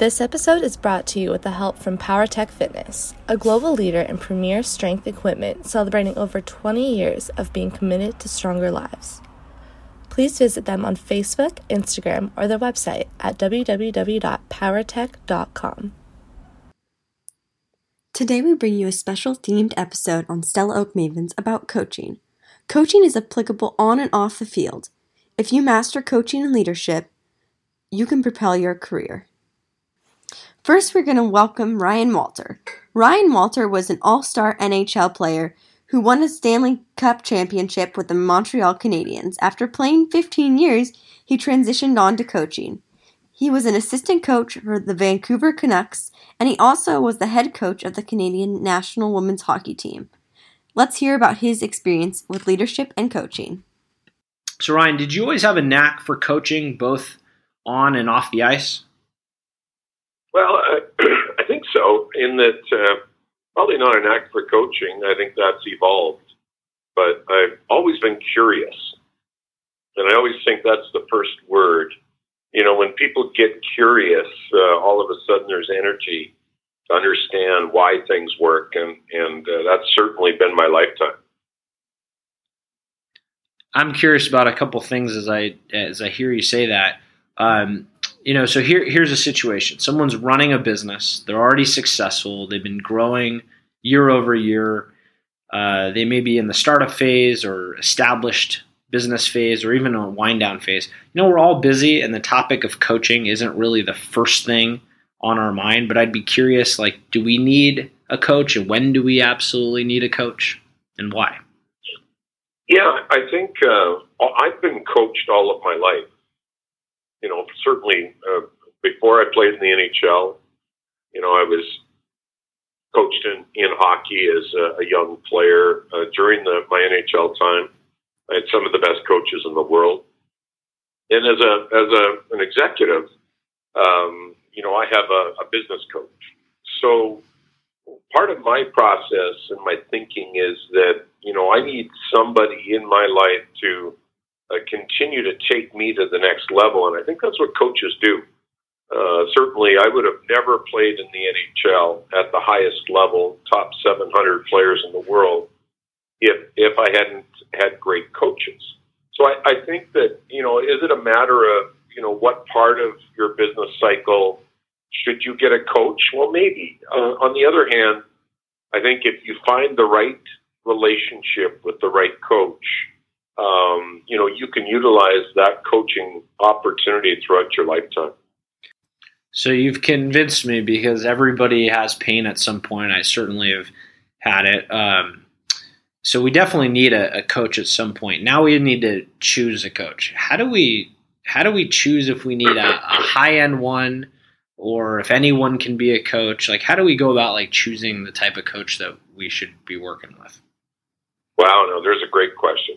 This episode is brought to you with the help from PowerTech Fitness, a global leader in premier strength equipment celebrating over 20 years of being committed to stronger lives. Please visit them on Facebook, Instagram, or their website at www.powertech.com. Today, we bring you a special themed episode on Stella Oak Mavens about coaching. Coaching is applicable on and off the field. If you master coaching and leadership, you can propel your career. First, we're going to welcome Ryan Walter. Ryan Walter was an all star NHL player who won a Stanley Cup championship with the Montreal Canadiens. After playing 15 years, he transitioned on to coaching. He was an assistant coach for the Vancouver Canucks, and he also was the head coach of the Canadian national women's hockey team. Let's hear about his experience with leadership and coaching. So, Ryan, did you always have a knack for coaching both on and off the ice? Well, uh, I think so. In that, uh, probably not an act for coaching. I think that's evolved, but I've always been curious, and I always think that's the first word. You know, when people get curious, uh, all of a sudden there's energy to understand why things work, and and uh, that's certainly been my lifetime. I'm curious about a couple things as I as I hear you say that. Um, you know, so here here's a situation. Someone's running a business. They're already successful. They've been growing year over year. Uh, they may be in the startup phase or established business phase or even a wind down phase. You know, we're all busy, and the topic of coaching isn't really the first thing on our mind. But I'd be curious, like, do we need a coach, and when do we absolutely need a coach, and why? Yeah, I think uh, I've been coached all of my life you know, certainly uh, before I played in the NHL, you know, I was coached in, in hockey as a, a young player. Uh, during the, my NHL time, I had some of the best coaches in the world. And as a as a an executive, um, you know, I have a, a business coach. So part of my process and my thinking is that you know I need somebody in my life to uh, continue to take me to the next level. And I think that's what coaches do. Uh, certainly, I would have never played in the NHL at the highest level, top 700 players in the world, if if I hadn't had great coaches. So I, I think that you know, is it a matter of you know what part of your business cycle should you get a coach? Well, maybe. Uh, on the other hand, I think if you find the right relationship with the right coach, um, you know, you can utilize that coaching opportunity throughout your lifetime. So you've convinced me because everybody has pain at some point. I certainly have had it. Um, so we definitely need a, a, coach at some point. Now we need to choose a coach. How do we how do we choose if we need a, a high end one or if anyone can be a coach? Like how do we go about like choosing the type of coach that we should be working with? Wow, no, there's a great question.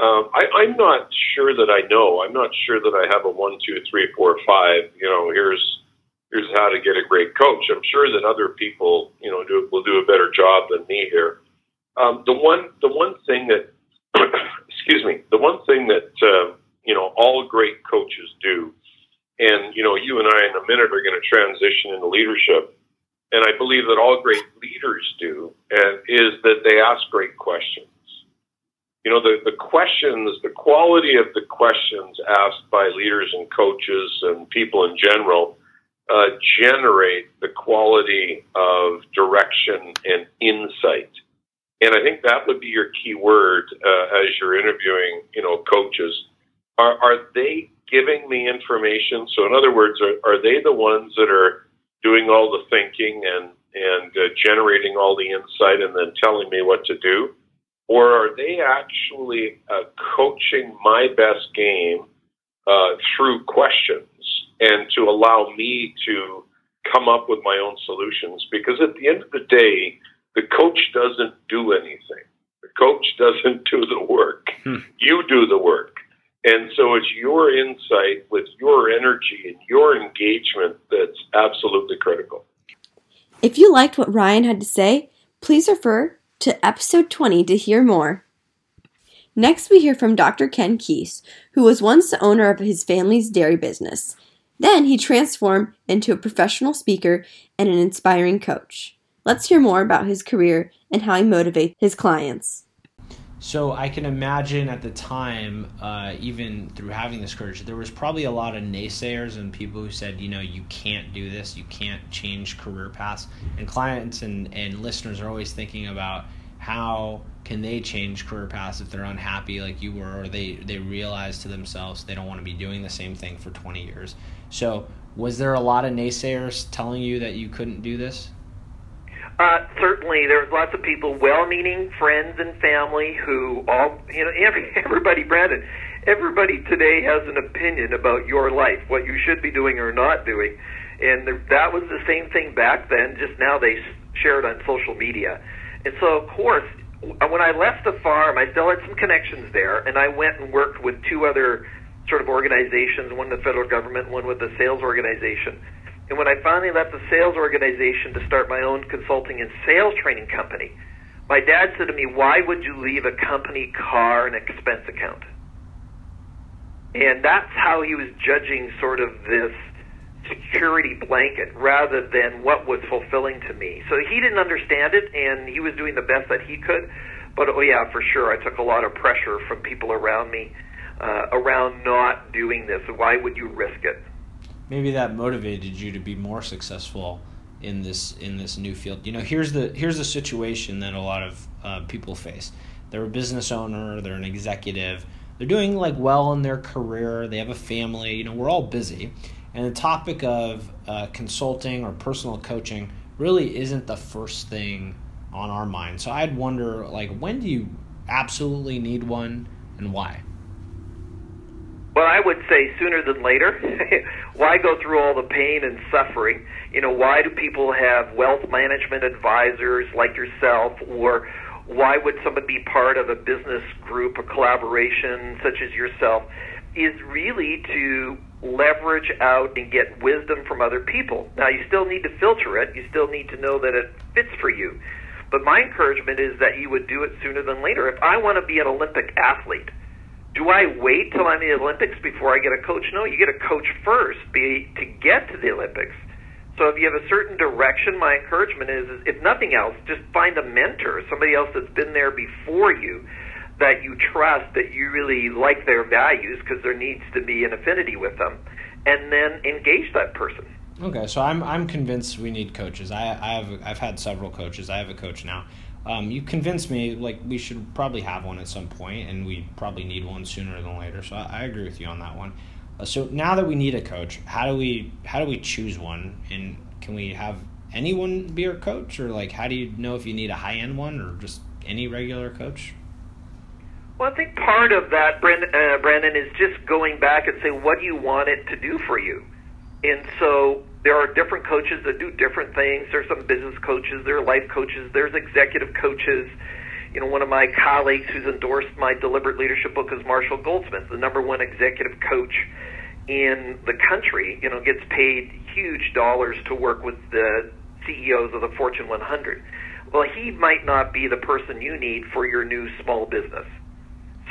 Um, I, I'm not sure that I know. I'm not sure that I have a one, two, three, four, five. You know, here's here's how to get a great coach. I'm sure that other people, you know, do, will do a better job than me here. Um, the one the one thing that excuse me, the one thing that uh, you know all great coaches do, and you know, you and I in a minute are going to transition into leadership, and I believe that all great leaders do, and is that they ask great questions you know, the, the questions, the quality of the questions asked by leaders and coaches and people in general uh, generate the quality of direction and insight. And I think that would be your key word uh, as you're interviewing, you know, coaches. Are, are they giving me information? So, in other words, are, are they the ones that are doing all the thinking and and uh, generating all the insight and then telling me what to do? Or are they actually uh, coaching my best game uh, through questions and to allow me to come up with my own solutions? Because at the end of the day, the coach doesn't do anything. The coach doesn't do the work. Hmm. You do the work. And so it's your insight with your energy and your engagement that's absolutely critical. If you liked what Ryan had to say, please refer to episode 20 to hear more. Next, we hear from Dr. Ken Keis, who was once the owner of his family's dairy business. Then he transformed into a professional speaker and an inspiring coach. Let's hear more about his career and how he motivates his clients. So I can imagine at the time, uh, even through having this courage, there was probably a lot of naysayers and people who said, you know, you can't do this, you can't change career paths. And clients and, and listeners are always thinking about how can they change career paths if they're unhappy like you were, or they, they realize to themselves they don't want to be doing the same thing for 20 years. So was there a lot of naysayers telling you that you couldn't do this? Uh, certainly, there's lots of people, well-meaning friends and family, who all you know, every, everybody, Brandon, everybody today has an opinion about your life, what you should be doing or not doing, and the, that was the same thing back then. Just now they share it on social media, and so of course, when I left the farm, I still had some connections there, and I went and worked with two other sort of organizations, one with the federal government, one with the sales organization and when I finally left the sales organization to start my own consulting and sales training company, my dad said to me, Why would you leave a company car and expense account? And that's how he was judging sort of this security blanket rather than what was fulfilling to me. So he didn't understand it and he was doing the best that he could. But oh yeah, for sure, I took a lot of pressure from people around me uh, around not doing this. Why would you risk it? Maybe that motivated you to be more successful in this in this new field. You know, here's the here's the situation that a lot of uh, people face. They're a business owner, they're an executive, they're doing like well in their career, they have a family. You know, we're all busy, and the topic of uh, consulting or personal coaching really isn't the first thing on our mind. So I'd wonder, like, when do you absolutely need one, and why? Well, I would say sooner than later. why go through all the pain and suffering? You know, why do people have wealth management advisors like yourself, or why would someone be part of a business group, a collaboration such as yourself? Is really to leverage out and get wisdom from other people. Now, you still need to filter it. You still need to know that it fits for you. But my encouragement is that you would do it sooner than later. If I want to be an Olympic athlete, do I wait till I'm in the Olympics before I get a coach? No, you get a coach first be, to get to the Olympics. So if you have a certain direction, my encouragement is, is, if nothing else, just find a mentor, somebody else that's been there before you, that you trust, that you really like their values, because there needs to be an affinity with them, and then engage that person. Okay, so I'm I'm convinced we need coaches. I I have I've had several coaches. I have a coach now. Um, you convinced me like we should probably have one at some point, and we probably need one sooner than later. So I, I agree with you on that one. Uh, so now that we need a coach, how do we how do we choose one? And can we have anyone be our coach, or like how do you know if you need a high end one or just any regular coach? Well, I think part of that, Brandon, uh, Brandon, is just going back and say, what do you want it to do for you? And so there are different coaches that do different things. There's some business coaches, there are life coaches, there's executive coaches. You know, one of my colleagues who's endorsed my deliberate leadership book is Marshall Goldsmith, the number one executive coach in the country. You know, gets paid huge dollars to work with the CEOs of the Fortune 100. Well, he might not be the person you need for your new small business.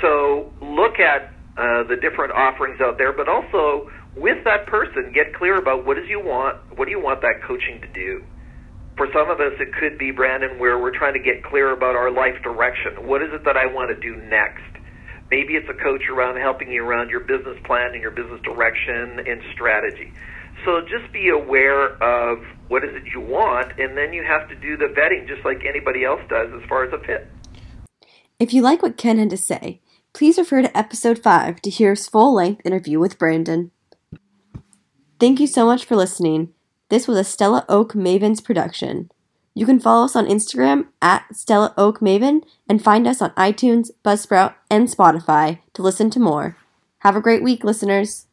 So look at uh, the different offerings out there, but also with that person, get clear about what does you want, what do you want that coaching to do. For some of us, it could be Brandon, where we're trying to get clear about our life direction. What is it that I want to do next? Maybe it's a coach around helping you around your business plan and your business direction and strategy. So just be aware of what is it you want, and then you have to do the vetting just like anybody else does as far as a fit. If you like what Ken had to say, please refer to episode 5 to hear his full length interview with Brandon. Thank you so much for listening. This was a Stella Oak Mavens production. You can follow us on Instagram at Stella Oak Maven and find us on iTunes, Buzzsprout, and Spotify to listen to more. Have a great week, listeners.